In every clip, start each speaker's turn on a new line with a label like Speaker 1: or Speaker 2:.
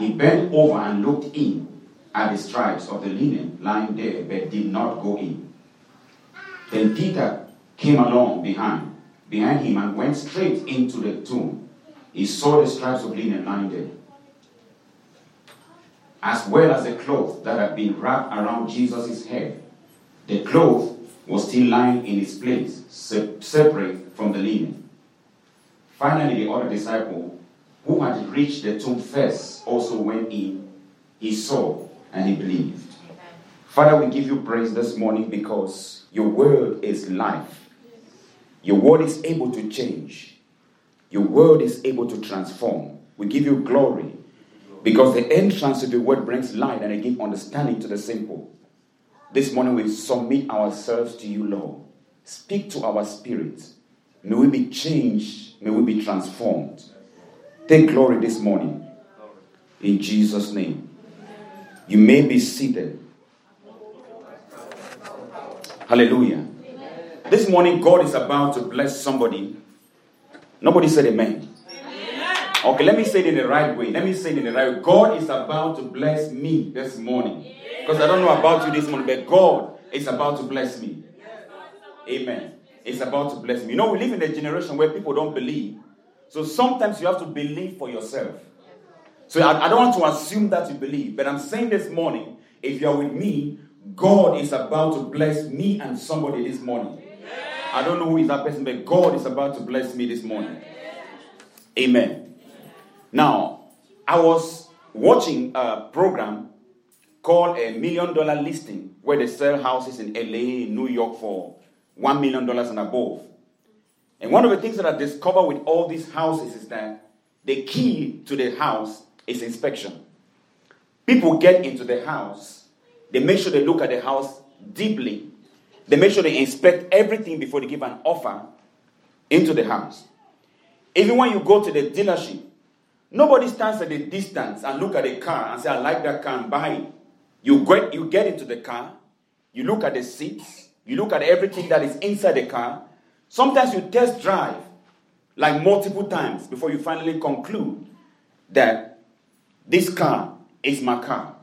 Speaker 1: He bent over and looked in at the stripes of the linen lying there, but did not go in. Then Peter came along behind, behind him and went straight into the tomb. He saw the stripes of linen lying there, as well as the cloth that had been wrapped around Jesus' head. The cloth was still lying in its place, separate from the linen. Finally, the other disciple who had reached the tomb first also went in. He saw and he believed. Father, we give you praise this morning because your word is life. Your word is able to change. Your word is able to transform. We give you glory because the entrance of the word brings light and it gives understanding to the simple. This morning we submit ourselves to you, Lord. Speak to our spirits. May we be changed. May we be transformed. Take glory this morning. In Jesus' name. You may be seated. Hallelujah. This morning, God is about to bless somebody. Nobody said amen. Okay, let me say it in the right way. Let me say it in the right way. God is about to bless me this morning. Because I don't know about you this morning, but God is about to bless me. Amen. It's about to bless me. You know, we live in a generation where people don't believe. So sometimes you have to believe for yourself. So I, I don't want to assume that you believe, but I'm saying this morning, if you're with me, God is about to bless me and somebody this morning. I don't know who is that person, but God is about to bless me this morning. Amen. Now, I was watching a program called a million dollar listing where they sell houses in LA, New York for one million dollars and above. And one of the things that I discovered with all these houses is that the key to the house is inspection. People get into the house, they make sure they look at the house deeply, they make sure they inspect everything before they give an offer into the house. Even when you go to the dealership, nobody stands at a distance and look at a car and say, I like that car and buy it. You get, you get into the car, you look at the seats, you look at everything that is inside the car, Sometimes you test drive like multiple times before you finally conclude that this car is my car.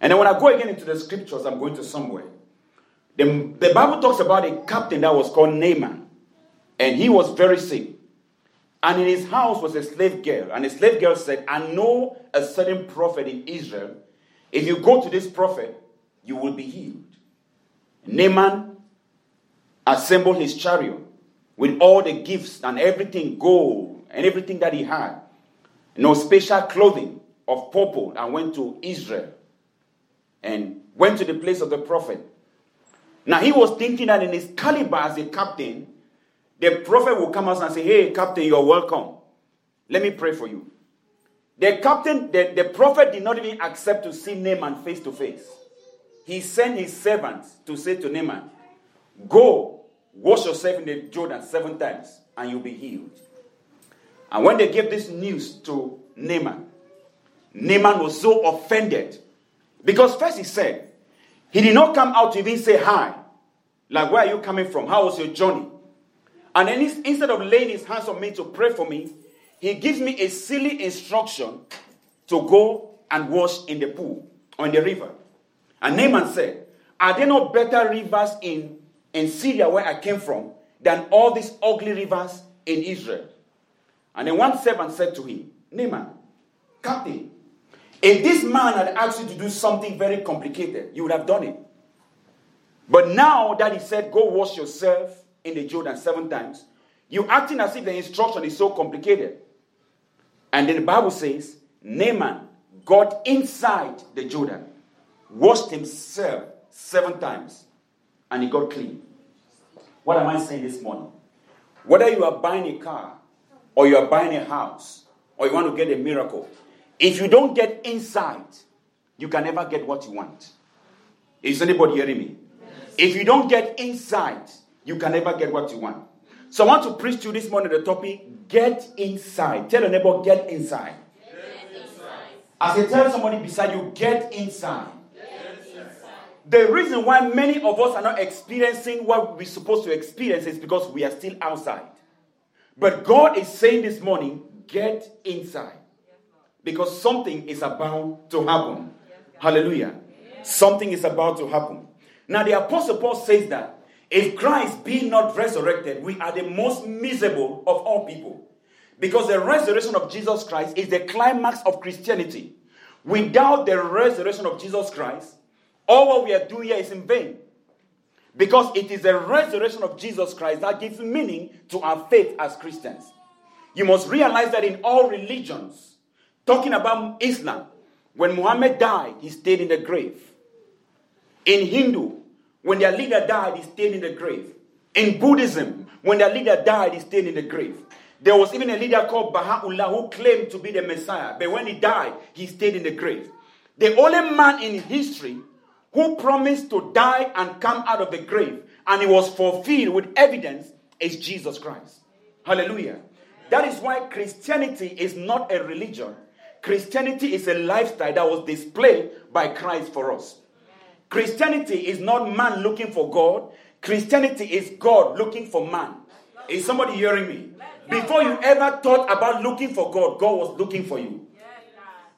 Speaker 1: And then when I go again into the scriptures, I'm going to somewhere. The, the Bible talks about a captain that was called Naaman, and he was very sick. And in his house was a slave girl, and the slave girl said, I know a certain prophet in Israel. If you go to this prophet, you will be healed. Naaman assembled his chariot with all the gifts and everything, gold and everything that he had. No special clothing of purple and went to Israel and went to the place of the prophet. Now he was thinking that in his caliber as a captain, the prophet will come out and say, Hey, captain, you're welcome. Let me pray for you. The captain, the, the prophet did not even accept to see Naaman face to face. He sent his servants to say to Naaman, Go Wash yourself in the Jordan seven times and you'll be healed. And when they gave this news to Naaman, Naaman was so offended. Because first he said, he did not come out to even say hi. Like, where are you coming from? How was your journey? And then instead of laying his hands on me to pray for me, he gives me a silly instruction to go and wash in the pool or in the river. And Naaman said, Are there no better rivers in in Syria, where I came from, than all these ugly rivers in Israel. And then one servant said to him, Naaman, Captain, if this man had asked you to do something very complicated, you would have done it. But now that he said, Go wash yourself in the Jordan seven times, you're acting as if the instruction is so complicated. And then the Bible says, Naaman got inside the Jordan, washed himself seven times, and it got clean. What am I saying this morning? Whether you are buying a car or you are buying a house, or you want to get a miracle, if you don't get insight, you can never get what you want. Is anybody hearing me? Yes. If you don't get insight, you can never get what you want. So I want to preach to you this morning the topic get inside. Tell your neighbor, get inside. Get inside. As I tell somebody beside you, get inside. The reason why many of us are not experiencing what we're supposed to experience is because we are still outside. But God is saying this morning, get inside. Because something is about to happen. Hallelujah. Something is about to happen. Now, the Apostle Paul says that if Christ be not resurrected, we are the most miserable of all people. Because the resurrection of Jesus Christ is the climax of Christianity. Without the resurrection of Jesus Christ, all what we are doing here is in vain. Because it is the resurrection of Jesus Christ that gives meaning to our faith as Christians. You must realize that in all religions, talking about Islam, when Muhammad died, he stayed in the grave. In Hindu, when their leader died, he stayed in the grave. In Buddhism, when their leader died, he stayed in the grave. There was even a leader called Baha'u'llah who claimed to be the Messiah, but when he died, he stayed in the grave. The only man in history who promised to die and come out of the grave, and it was fulfilled with evidence, is Jesus Christ. Hallelujah. That is why Christianity is not a religion. Christianity is a lifestyle that was displayed by Christ for us. Christianity is not man looking for God. Christianity is God looking for man. Is somebody hearing me? Before you ever thought about looking for God, God was looking for you.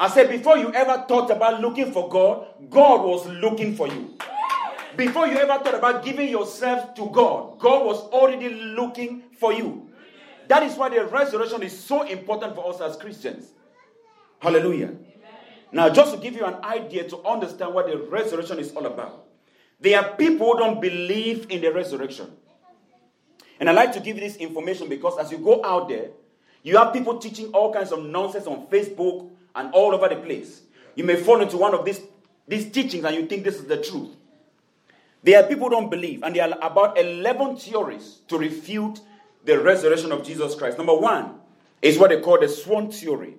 Speaker 1: I said, before you ever thought about looking for God, God was looking for you. Before you ever thought about giving yourself to God, God was already looking for you. That is why the resurrection is so important for us as Christians. Hallelujah. Now, just to give you an idea to understand what the resurrection is all about, there are people who don't believe in the resurrection. And I like to give you this information because as you go out there, you have people teaching all kinds of nonsense on Facebook and all over the place. You may fall into one of these, these teachings and you think this is the truth. There are people don't believe, and there are about 11 theories to refute the resurrection of Jesus Christ. Number one is what they call the swoon theory.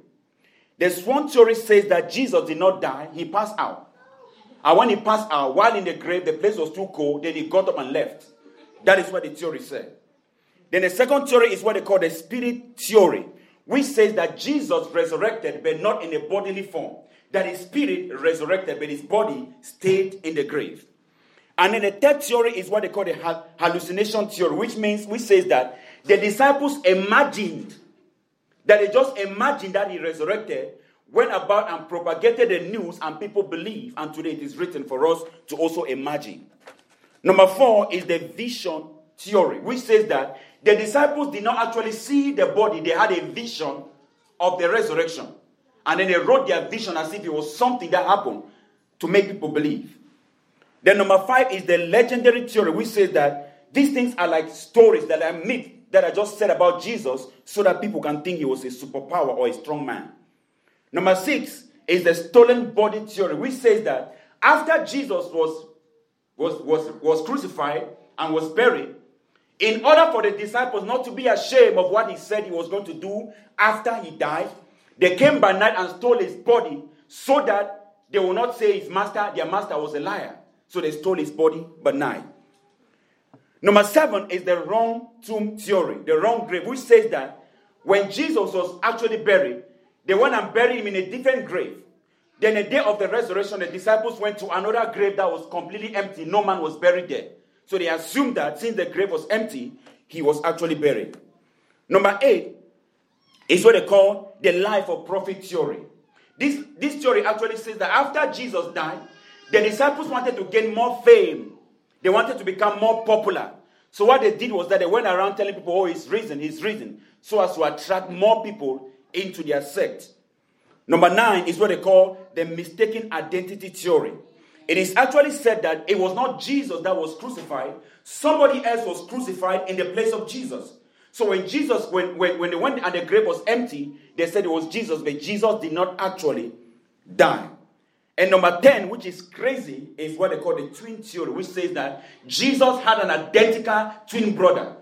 Speaker 1: The swoon theory says that Jesus did not die, he passed out. And when he passed out, while in the grave, the place was too cold, then he got up and left. That is what the theory said. Then the second theory is what they call the spirit theory, which says that Jesus resurrected, but not in a bodily form. That his spirit resurrected, but his body stayed in the grave. And then the third theory is what they call the hallucination theory, which means, which says that the disciples imagined that they just imagined that he resurrected, went about and propagated the news, and people believe. And today it is written for us to also imagine. Number four is the vision theory, which says that the disciples did not actually see the body, they had a vision of the resurrection. And then they wrote their vision as if it was something that happened to make people believe. Then, number five is the legendary theory, which says that these things are like stories that are myths that I just said about Jesus so that people can think he was a superpower or a strong man. Number six is the stolen body theory, which says that after Jesus was, was, was, was crucified and was buried, in order for the disciples not to be ashamed of what he said he was going to do after he died, they came by night and stole his body so that they will not say his master, their master was a liar. So they stole his body by night. Number seven is the wrong tomb theory, the wrong grave, which says that when Jesus was actually buried, they went and buried him in a different grave. Then, the day of the resurrection, the disciples went to another grave that was completely empty. No man was buried there. So they assumed that since the grave was empty, he was actually buried. Number eight is what they call the life of prophet theory. This, this theory actually says that after Jesus died, the disciples wanted to gain more fame they wanted to become more popular. So what they did was that they went around telling people, oh, he's risen, he's risen, so as to attract more people into their sect. Number nine is what they call the mistaken identity theory. It is actually said that it was not Jesus that was crucified, somebody else was crucified in the place of Jesus. So when Jesus, when, when, when they went and the grave was empty, they said it was Jesus, but Jesus did not actually die. And number 10, which is crazy, is what they call the twin theory, which says that Jesus had an identical twin brother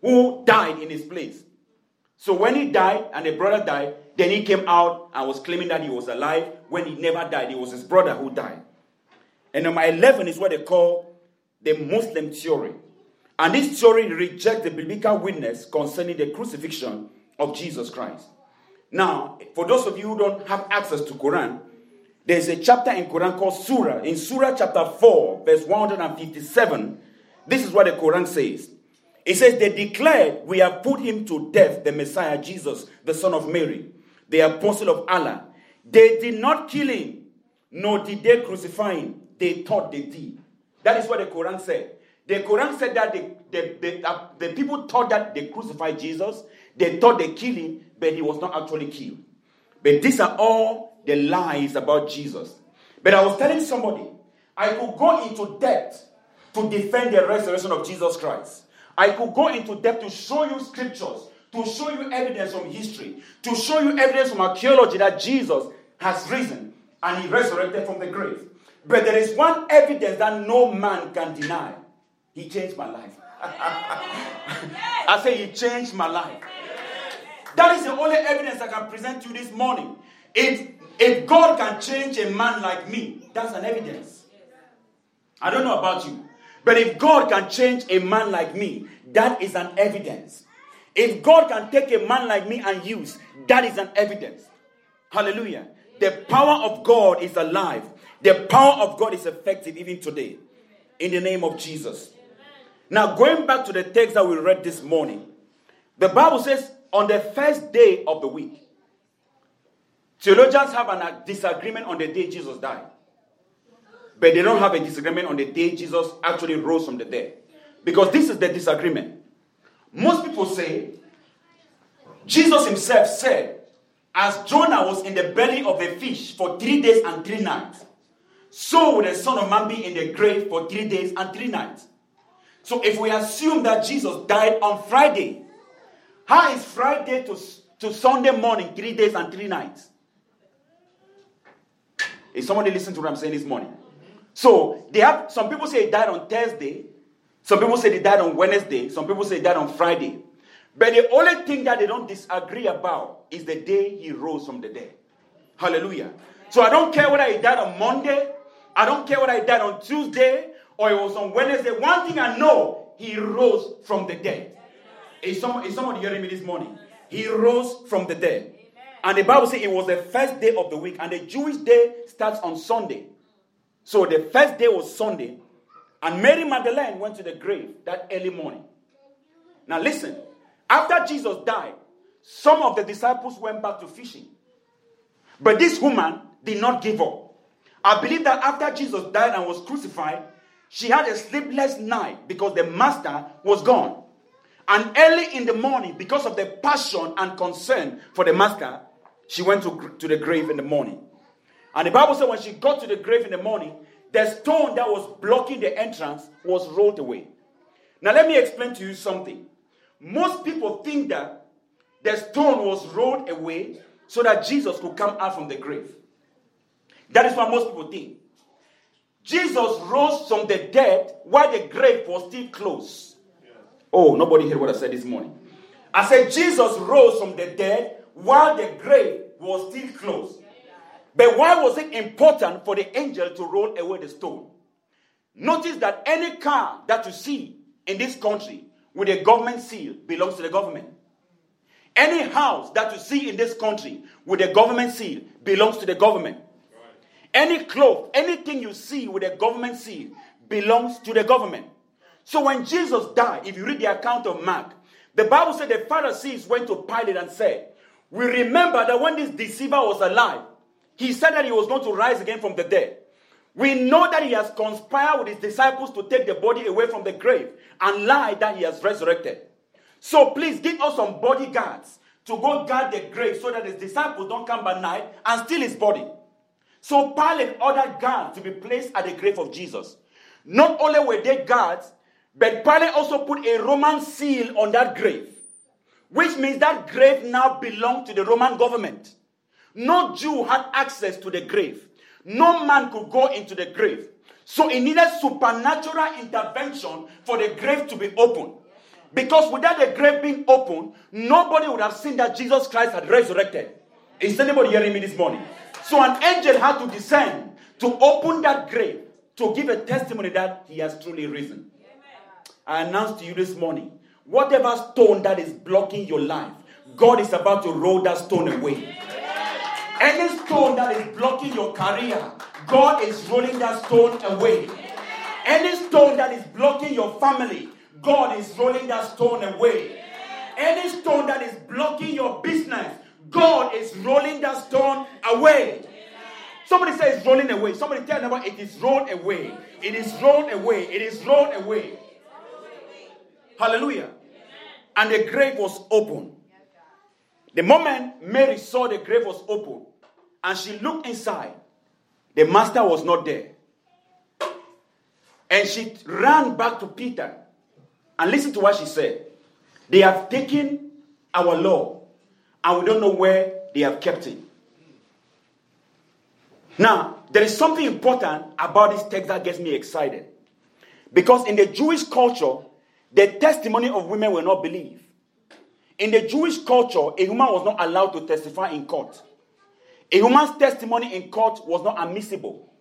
Speaker 1: who died in his place. So when he died and the brother died, then he came out and was claiming that he was alive when he never died. It was his brother who died. And number 11 is what they call the Muslim theory. And this theory rejects the biblical witness concerning the crucifixion of Jesus Christ. Now, for those of you who don't have access to Quran, there's a chapter in Quran called Surah. In Surah chapter 4, verse 157, this is what the Quran says. It says, They declared, We have put him to death, the Messiah, Jesus, the Son of Mary, the apostle of Allah. They did not kill him, nor did they crucify him. They thought they did. That is what the Quran said. The Quran said that the, the, the, uh, the people thought that they crucified Jesus. They thought they killed him, but he was not actually killed. But these are all the lies about Jesus. But I was telling somebody, I could go into depth to defend the resurrection of Jesus Christ. I could go into depth to show you scriptures, to show you evidence from history, to show you evidence from archaeology that Jesus has risen and he resurrected from the grave. But there is one evidence that no man can deny. He changed my life. I say he changed my life. That is the only evidence I can present to you this morning. If, if God can change a man like me, that's an evidence. I don't know about you. But if God can change a man like me, that is an evidence. If God can take a man like me and use, that is an evidence. Hallelujah. The power of God is alive. The power of God is effective even today. In the name of Jesus. Now, going back to the text that we read this morning, the Bible says on the first day of the week, theologians have a disagreement on the day Jesus died. But they don't have a disagreement on the day Jesus actually rose from the dead. Because this is the disagreement. Most people say, Jesus himself said, as Jonah was in the belly of a fish for three days and three nights, so will the Son of Man be in the grave for three days and three nights. So if we assume that Jesus died on Friday, how is Friday to, to Sunday morning three days and three nights? Is somebody listening to what I'm saying this morning? So they have some people say he died on Thursday, some people say he died on Wednesday, some people say he died on Friday. But the only thing that they don't disagree about is the day he rose from the dead. Hallelujah. So I don't care whether he died on Monday, I don't care whether he died on Tuesday or it was on Wednesday. One thing I know, he rose from the dead. Is, some, is somebody hearing me this morning? He rose from the dead. And the Bible says it was the first day of the week, and the Jewish day starts on Sunday. So the first day was Sunday, and Mary Magdalene went to the grave that early morning. Now listen, after Jesus died, some of the disciples went back to fishing. But this woman did not give up. I believe that after Jesus died and was crucified, she had a sleepless night because the master was gone. And early in the morning, because of the passion and concern for the master, she went to, to the grave in the morning. And the Bible said when she got to the grave in the morning, the stone that was blocking the entrance was rolled away. Now, let me explain to you something. Most people think that the stone was rolled away so that Jesus could come out from the grave. That is what most people think. Jesus rose from the dead while the grave was still closed. Oh, nobody heard what I said this morning. I said Jesus rose from the dead while the grave was still closed. But why was it important for the angel to roll away the stone? Notice that any car that you see in this country with a government seal belongs to the government. Any house that you see in this country with a government seal belongs to the government. Any cloth, anything you see with a government seal belongs to the government. So when Jesus died, if you read the account of Mark, the Bible said the Pharisees went to Pilate and said, We remember that when this deceiver was alive, he said that he was going to rise again from the dead. We know that he has conspired with his disciples to take the body away from the grave and lie that he has resurrected. So please give us some bodyguards to go guard the grave so that his disciples don't come by night and steal his body. So Pilate ordered guards to be placed at the grave of Jesus. Not only were they guards, but Pilate also put a Roman seal on that grave, which means that grave now belonged to the Roman government. No Jew had access to the grave. No man could go into the grave. So it needed supernatural intervention for the grave to be opened. Because without the grave being open, nobody would have seen that Jesus Christ had resurrected. Is anybody hearing me this morning? So an angel had to descend to open that grave to give a testimony that he has truly risen. I announced to you this morning whatever stone that is blocking your life, God is about to roll that stone away. Any stone that is blocking your career, God is rolling that stone away. Any stone that is blocking your family, God is rolling that stone away. Any stone that is blocking your business, God is rolling that stone away. Somebody says rolling away. Somebody tell them it is rolled away. It is rolled away. It is rolled away. Hallelujah. And the grave was open. The moment Mary saw the grave was open and she looked inside, the master was not there. And she ran back to Peter and listen to what she said. They have taken our law and we don't know where they have kept it. Now, there is something important about this text that gets me excited. Because in the Jewish culture, the testimony of women were not believed. In the Jewish culture, a woman was not allowed to testify in court. A woman's testimony in court was not admissible.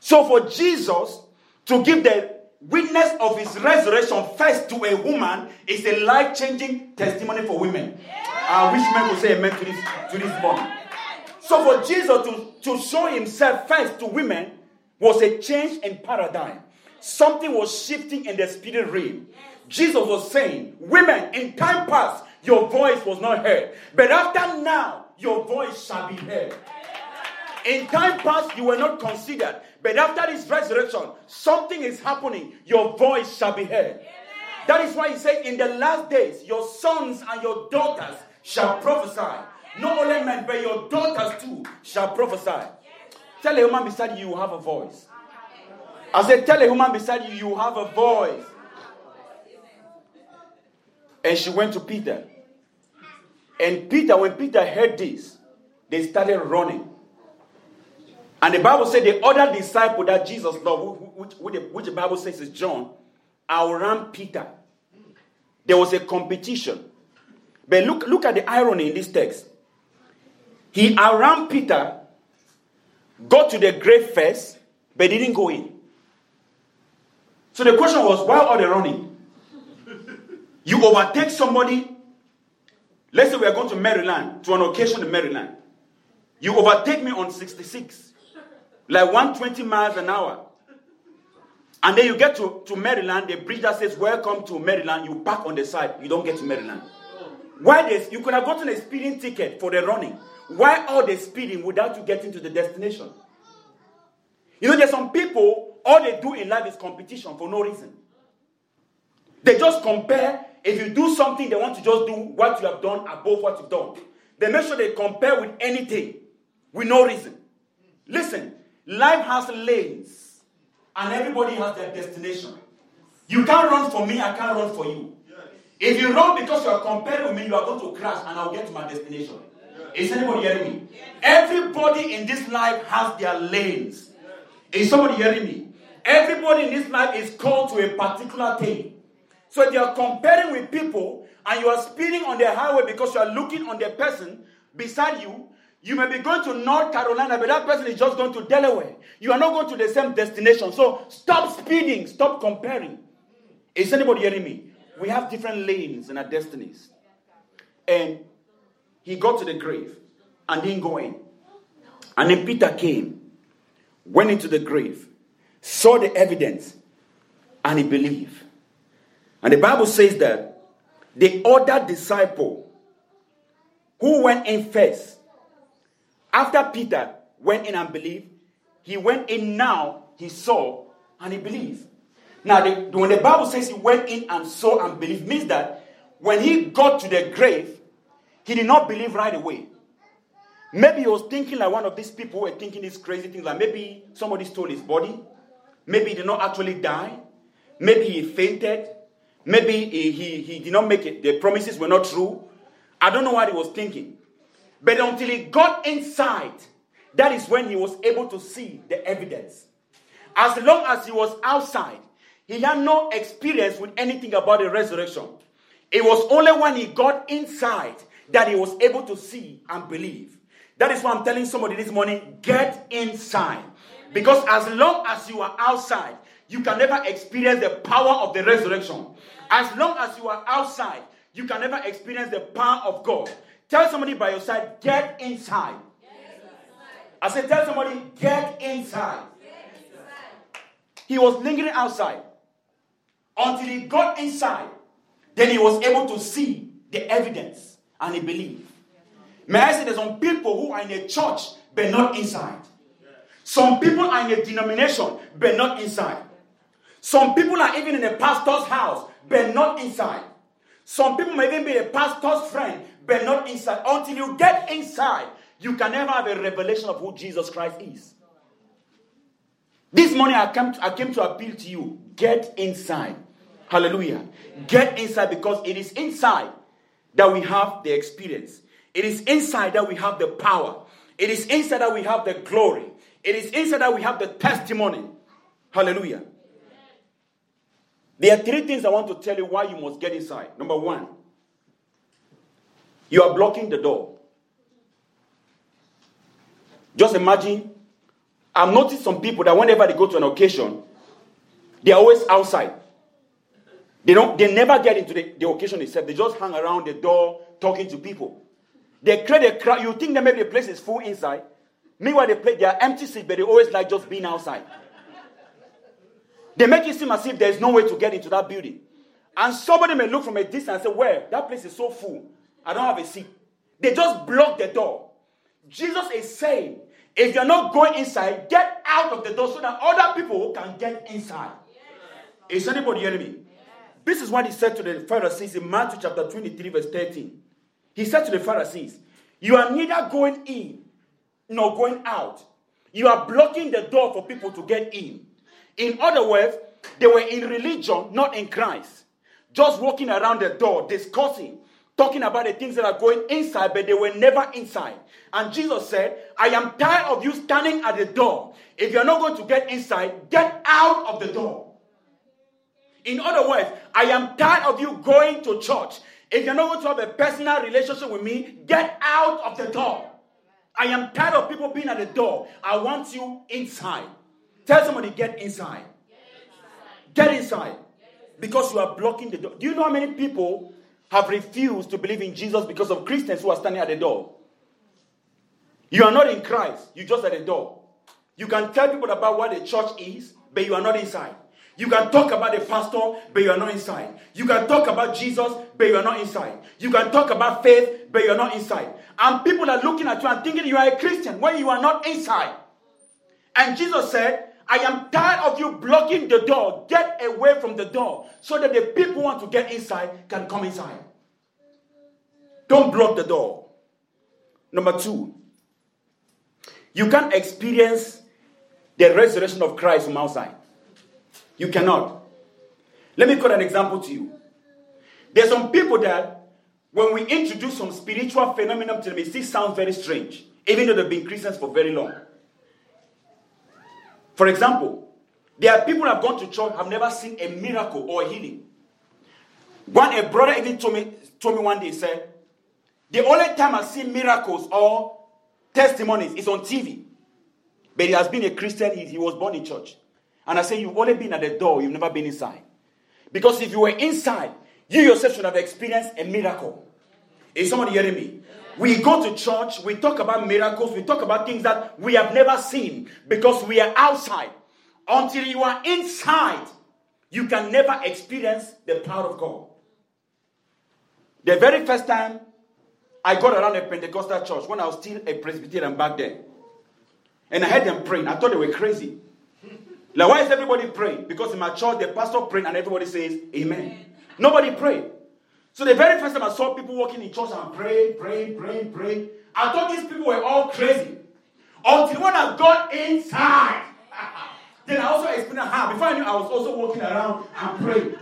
Speaker 1: So for Jesus to give the witness of his resurrection first to a woman is a life changing testimony for women. I wish men would say amen to this, to this morning. So for Jesus to, to show himself first to women was a change in paradigm. Something was shifting in the spirit realm. Jesus was saying, Women, in time past, your voice was not heard. But after now, your voice shall be heard. In time past, you were not considered. But after this resurrection, something is happening. Your voice shall be heard. That is why he said, In the last days, your sons and your daughters shall prophesy. Not only men, but your daughters too shall prophesy. Tell a woman beside you, you have a voice. I said, Tell a woman beside you, you have a voice. And she went to Peter. And Peter, when Peter heard this, they started running. And the Bible said the other disciple that Jesus loved, which, which, the Bible says is John, outran Peter. There was a competition. But look, look at the irony in this text. He outran Peter, got to the grave first, but didn't go in. So the question was, why are they running? You overtake somebody. Let's say we are going to Maryland, to an occasion in Maryland. You overtake me on 66, like 120 miles an hour. And then you get to, to Maryland, the bridge that says, Welcome to Maryland, you park on the side, you don't get to Maryland. Why this? You could have gotten a speeding ticket for the running. Why all the speeding without you getting to the destination? You know, there's some people, all they do in life is competition for no reason. They just compare. If you do something, they want to just do what you have done above what you've done. They make sure they compare with anything with no reason. Listen, life has lanes, and everybody has their destination. You can't run for me, I can't run for you. If you run because you are comparing with me, you are going to crash, and I'll get to my destination. Is anybody hearing me? Everybody in this life has their lanes. Is somebody hearing me? Everybody in this life is called to a particular thing. So if you are comparing with people and you are speeding on the highway because you are looking on the person beside you, you may be going to North Carolina, but that person is just going to Delaware. You are not going to the same destination. So stop speeding, stop comparing. Is anybody hearing me? We have different lanes in our destinies. And he got to the grave and didn't go in. And then Peter came, went into the grave, saw the evidence, and he believed. And the Bible says that the other disciple who went in first, after Peter went in and believed, he went in now, he saw, and he believed. Now, the, when the Bible says he went in and saw and believed, means that when he got to the grave, he did not believe right away. Maybe he was thinking like one of these people who were thinking these crazy things, like maybe somebody stole his body, maybe he did not actually die, maybe he fainted, maybe he, he, he did not make it, the promises were not true. I don't know what he was thinking. But until he got inside, that is when he was able to see the evidence. As long as he was outside, he had no experience with anything about the resurrection. It was only when he got inside that he was able to see and believe. That is why I'm telling somebody this morning get inside. Because as long as you are outside, you can never experience the power of the resurrection. As long as you are outside, you can never experience the power of God. Tell somebody by your side, get inside. I said, tell somebody, get inside. He was lingering outside until he got inside. Then he was able to see the evidence and he believed. May I say there's some people who are in a church but not inside. Some people are in a denomination but not inside. Some people are even in a pastor's house but not inside. Some people may even be a pastor's friend but not inside. Until you get inside, you can never have a revelation of who Jesus Christ is. This morning I came to, I came to appeal to you. Get inside. Hallelujah. Get inside because it is inside that we have the experience. It is inside that we have the power. It is inside that we have the glory. It is inside that we have the testimony. Hallelujah. There are three things I want to tell you why you must get inside. Number one, you are blocking the door. Just imagine, I've noticed some people that whenever they go to an occasion, they are always outside. They don't they never get into the, the occasion itself. They just hang around the door talking to people. They create a crowd. You think that maybe the place is full inside. Meanwhile, they play, they are empty seats, but they always like just being outside. They make it seem as if there's no way to get into that building. And somebody may look from a distance and say, Well, That place is so full. I don't have a seat. They just block the door. Jesus is saying, if you're not going inside, get out of the door so that other people can get inside. Yes. Is anybody hearing me? Yes. This is what he said to the Pharisees in Matthew chapter 23, verse 13. He said to the Pharisees, You are neither going in nor going out. You are blocking the door for people to get in. In other words, they were in religion, not in Christ. Just walking around the door, discussing, talking about the things that are going inside, but they were never inside. And Jesus said, I am tired of you standing at the door. If you're not going to get inside, get out of the door. In other words, I am tired of you going to church. If you're not going to have a personal relationship with me, get out of the door. I am tired of people being at the door. I want you inside. Tell somebody, get inside. Get inside. Because you are blocking the door. Do you know how many people have refused to believe in Jesus because of Christians who are standing at the door? You are not in Christ, you're just at the door. You can tell people about what the church is, but you are not inside. You can talk about the pastor, but you are not inside. You can talk about Jesus, but you are not inside. You can talk about faith, but you are not inside. And people are looking at you and thinking you are a Christian when you are not inside. And Jesus said, I am tired of you blocking the door. Get away from the door so that the people who want to get inside can come inside. Don't block the door. Number two, you can't experience the resurrection of Christ from outside. You cannot. Let me quote an example to you. There's some people that, when we introduce some spiritual phenomenon to them, it still sounds very strange, even though they've been Christians for very long. For example, there are people who have gone to church have never seen a miracle or a healing. One a brother even told me told me one day said, the only time I see miracles or testimonies is on TV. But he has been a Christian, he, he was born in church. And I say, You've only been at the door, you've never been inside. Because if you were inside, you yourself should have experienced a miracle. Is somebody hearing me? We go to church, we talk about miracles, we talk about things that we have never seen because we are outside. Until you are inside, you can never experience the power of God. The very first time I got around a Pentecostal church when I was still a Presbyterian back then, and I heard them praying, I thought they were crazy. Like, why is everybody praying? Because in my church, the pastor praying and everybody says, Amen. Amen. Nobody prayed. So the very first time I saw people walking in church and praying, praying, praying, praying, I thought these people were all crazy. Until when I got inside, then I also experienced how. Before I knew, I was also walking around and praying.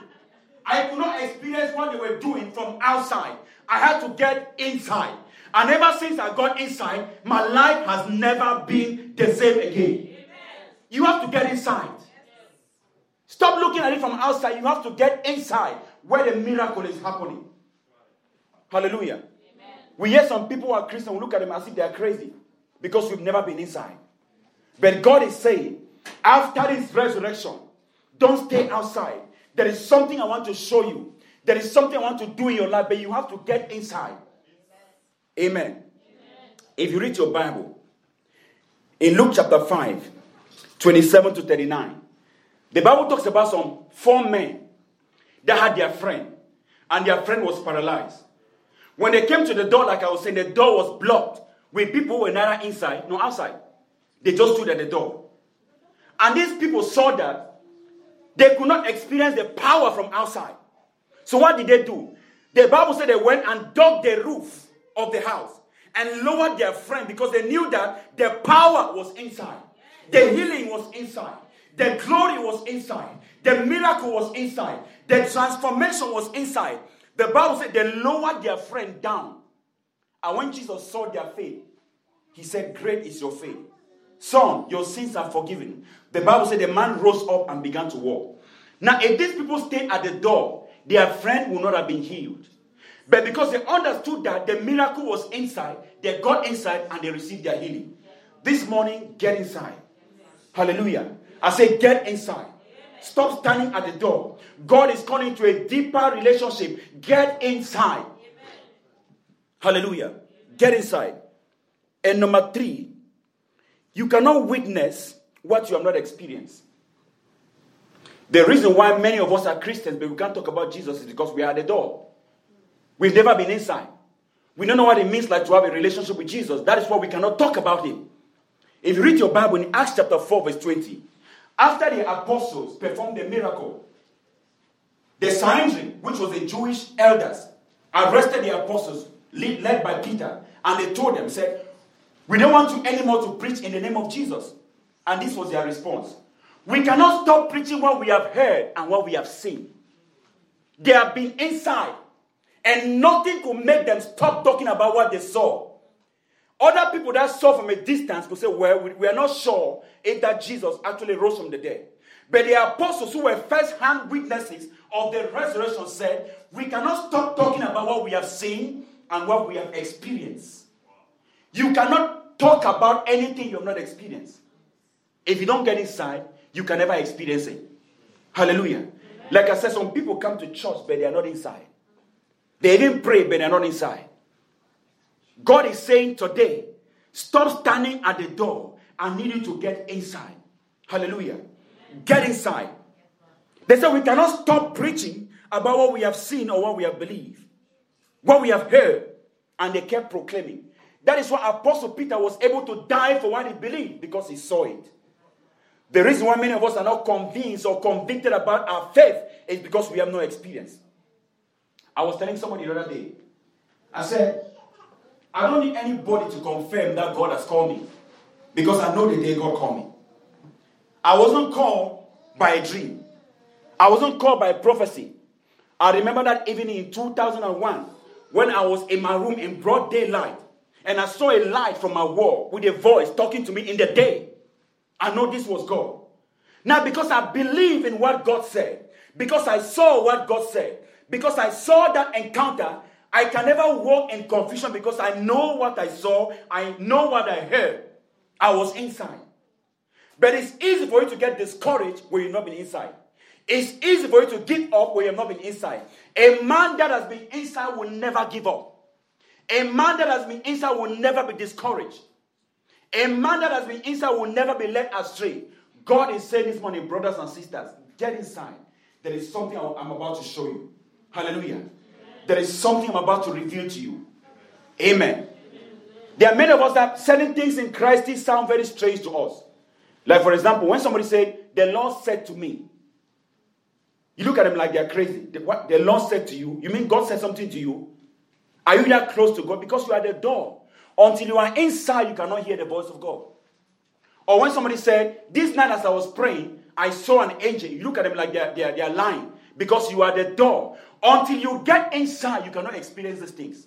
Speaker 1: I could not experience what they were doing from outside. I had to get inside. And ever since I got inside, my life has never been the same again. You have to get inside. Stop looking at it from outside. You have to get inside where the miracle is happening. Hallelujah. Amen. We hear some people who are Christian, we look at them as if they are crazy because we've never been inside. But God is saying, after this resurrection, don't stay outside. There is something I want to show you. There is something I want to do in your life, but you have to get inside. Amen. Amen. If you read your Bible, in Luke chapter 5, 27 to 39, the Bible talks about some four men that had their friend, and their friend was paralyzed. When they came to the door, like I was saying, the door was blocked with people who were neither inside nor outside. They just stood at the door. And these people saw that they could not experience the power from outside. So what did they do? The Bible said they went and dug the roof of the house and lowered their friend because they knew that the power was inside. The healing was inside. The glory was inside. The miracle was inside. The transformation was inside. The Bible said they lowered their friend down. And when Jesus saw their faith, he said, Great is your faith. Son, your sins are forgiven. The Bible said the man rose up and began to walk. Now, if these people stayed at the door, their friend would not have been healed. But because they understood that the miracle was inside, they got inside and they received their healing. This morning, get inside. Hallelujah. I say, get inside. Stop standing at the door. God is calling to a deeper relationship. Get inside. Hallelujah. Get inside. And number three, you cannot witness what you have not experienced. The reason why many of us are Christians, but we can't talk about Jesus, is because we are at the door. We've never been inside. We don't know what it means like to have a relationship with Jesus. That is why we cannot talk about him. If you read your Bible in Acts chapter 4, verse 20, after the apostles performed the miracle, the Sanhedrin, which was the Jewish elders, arrested the apostles, led by Peter, and they told them, said, We don't want you anymore to preach in the name of Jesus. And this was their response. We cannot stop preaching what we have heard and what we have seen. They have been inside, and nothing could make them stop talking about what they saw. Other people that saw from a distance could say, Well, we are not sure if that Jesus actually rose from the dead. But the apostles who were first hand witnesses of the resurrection said, We cannot stop talking about what we have seen and what we have experienced. You cannot talk about anything you have not experienced. If you don't get inside, you can never experience it. Hallelujah. Like I said, some people come to church, but they are not inside. They even pray, but they are not inside. God is saying today, stop standing at the door. I need you to get inside. Hallelujah. Get inside. They said we cannot stop preaching about what we have seen or what we have believed, what we have heard. And they kept proclaiming. That is why Apostle Peter was able to die for what he believed because he saw it. The reason why many of us are not convinced or convicted about our faith is because we have no experience. I was telling somebody the other day, I said, I don't need anybody to confirm that God has called me because I know the day God called me. I wasn't called by a dream, I wasn't called by prophecy. I remember that evening in 2001 when I was in my room in broad daylight and I saw a light from my wall with a voice talking to me in the day. I know this was God. Now, because I believe in what God said, because I saw what God said, because I saw that encounter, I can never walk in confusion because I know what I saw, I know what I heard. I was inside. But it's easy for you to get discouraged when you've not been inside. It's easy for you to give up when you've not been inside. A man that has been inside will never give up. A man that has been inside will never be discouraged. A man that has been inside will never be led astray. God is saying this morning, brothers and sisters, get inside. There is something I'm about to show you. Hallelujah there is something I'm about to reveal to you. Amen. There are many of us that certain things in Christ sound very strange to us. Like, for example, when somebody said, The Lord said to me, you look at them like they're crazy. The, what the Lord said to you, you mean God said something to you? Are you that close to God? Because you are the door. Until you are inside, you cannot hear the voice of God. Or when somebody said, This night as I was praying, I saw an angel. You look at them like they're, they're, they're lying because you are the door. Until you get inside, you cannot experience these things.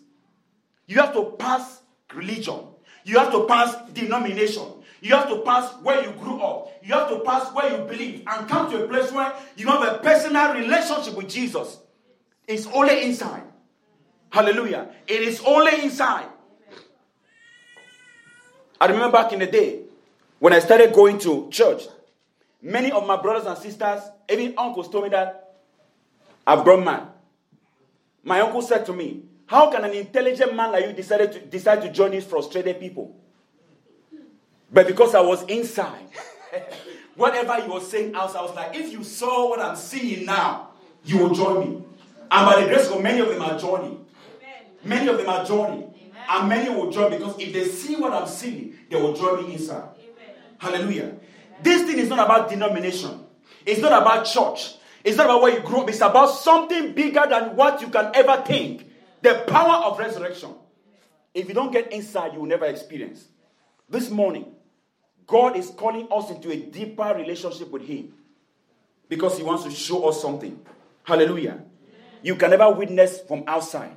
Speaker 1: You have to pass religion. You have to pass denomination. You have to pass where you grew up. You have to pass where you believe and come to a place where you have a personal relationship with Jesus. It's only inside. Hallelujah. It is only inside. I remember back in the day when I started going to church, many of my brothers and sisters, even uncles, told me that I've grown mad. My uncle said to me, How can an intelligent man like you decide to, decide to join these frustrated people? But because I was inside, whatever he was saying outside, I was like, If you saw what I'm seeing now, you will join me. And by the grace of many of them are joining. Many of them are joining. And many will join because if they see what I'm seeing, they will join me inside. Amen. Hallelujah. This thing is not about denomination. It's not about church. It's not about where you grew up. It's about something bigger than what you can ever think. The power of resurrection. If you don't get inside, you will never experience. This morning, God is calling us into a deeper relationship with Him because He wants to show us something. Hallelujah. You can never witness from outside,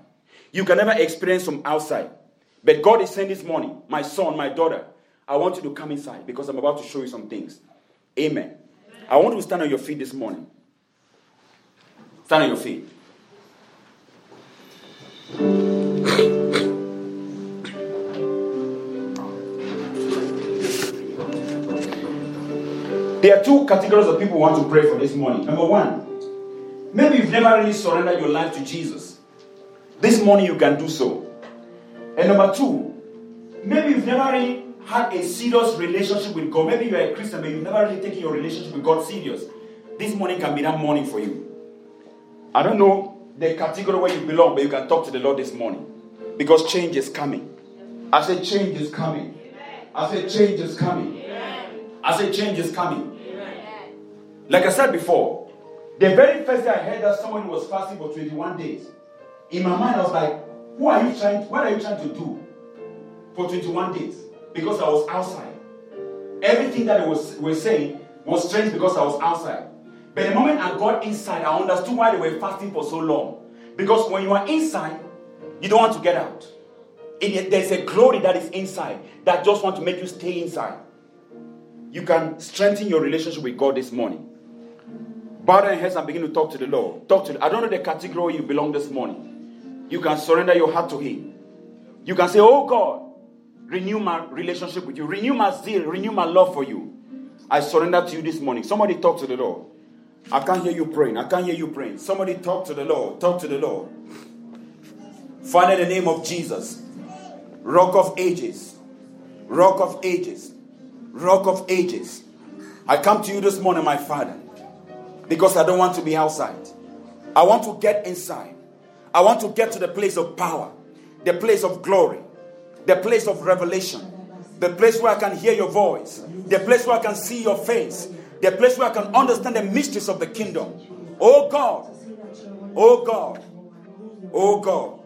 Speaker 1: you can never experience from outside. But God is saying this morning, my son, my daughter, I want you to come inside because I'm about to show you some things. Amen. Amen. I want you to stand on your feet this morning. Stand on your feet. There are two categories of people who want to pray for this morning. Number one, maybe you've never really surrendered your life to Jesus. This morning you can do so. And number two, maybe you've never really had a serious relationship with God. Maybe you're a Christian, but you've never really taken your relationship with God serious. This morning can be that morning for you. I don't know the category where you belong, but you can talk to the Lord this morning. Because change is coming. I said change is coming. I said change is coming. I said change is coming. Like I said before, the very first day I heard that someone was fasting for 21 days, in my mind I was like, who are you trying? What are you trying to do for 21 days? Because I was outside. Everything that I was were saying was strange because I was outside. But the moment I got inside, I understood why they were fasting for so long. Because when you are inside, you don't want to get out. There's a glory that is inside that just want to make you stay inside. You can strengthen your relationship with God this morning. Bow down your heads and begin to talk to the Lord. Talk to. The, I don't know the category you belong this morning. You can surrender your heart to Him. You can say, Oh God, renew my relationship with you, renew my zeal, renew my love for you. I surrender to you this morning. Somebody talk to the Lord. I can't hear you praying. I can't hear you praying. Somebody talk to the Lord. Talk to the Lord. Father, the name of Jesus, Rock of Ages, Rock of Ages, Rock of Ages. I come to you this morning, my Father, because I don't want to be outside. I want to get inside. I want to get to the place of power, the place of glory, the place of revelation, the place where I can hear your voice, the place where I can see your face, the place where I can understand the mysteries of the kingdom. Oh God, oh God, oh God.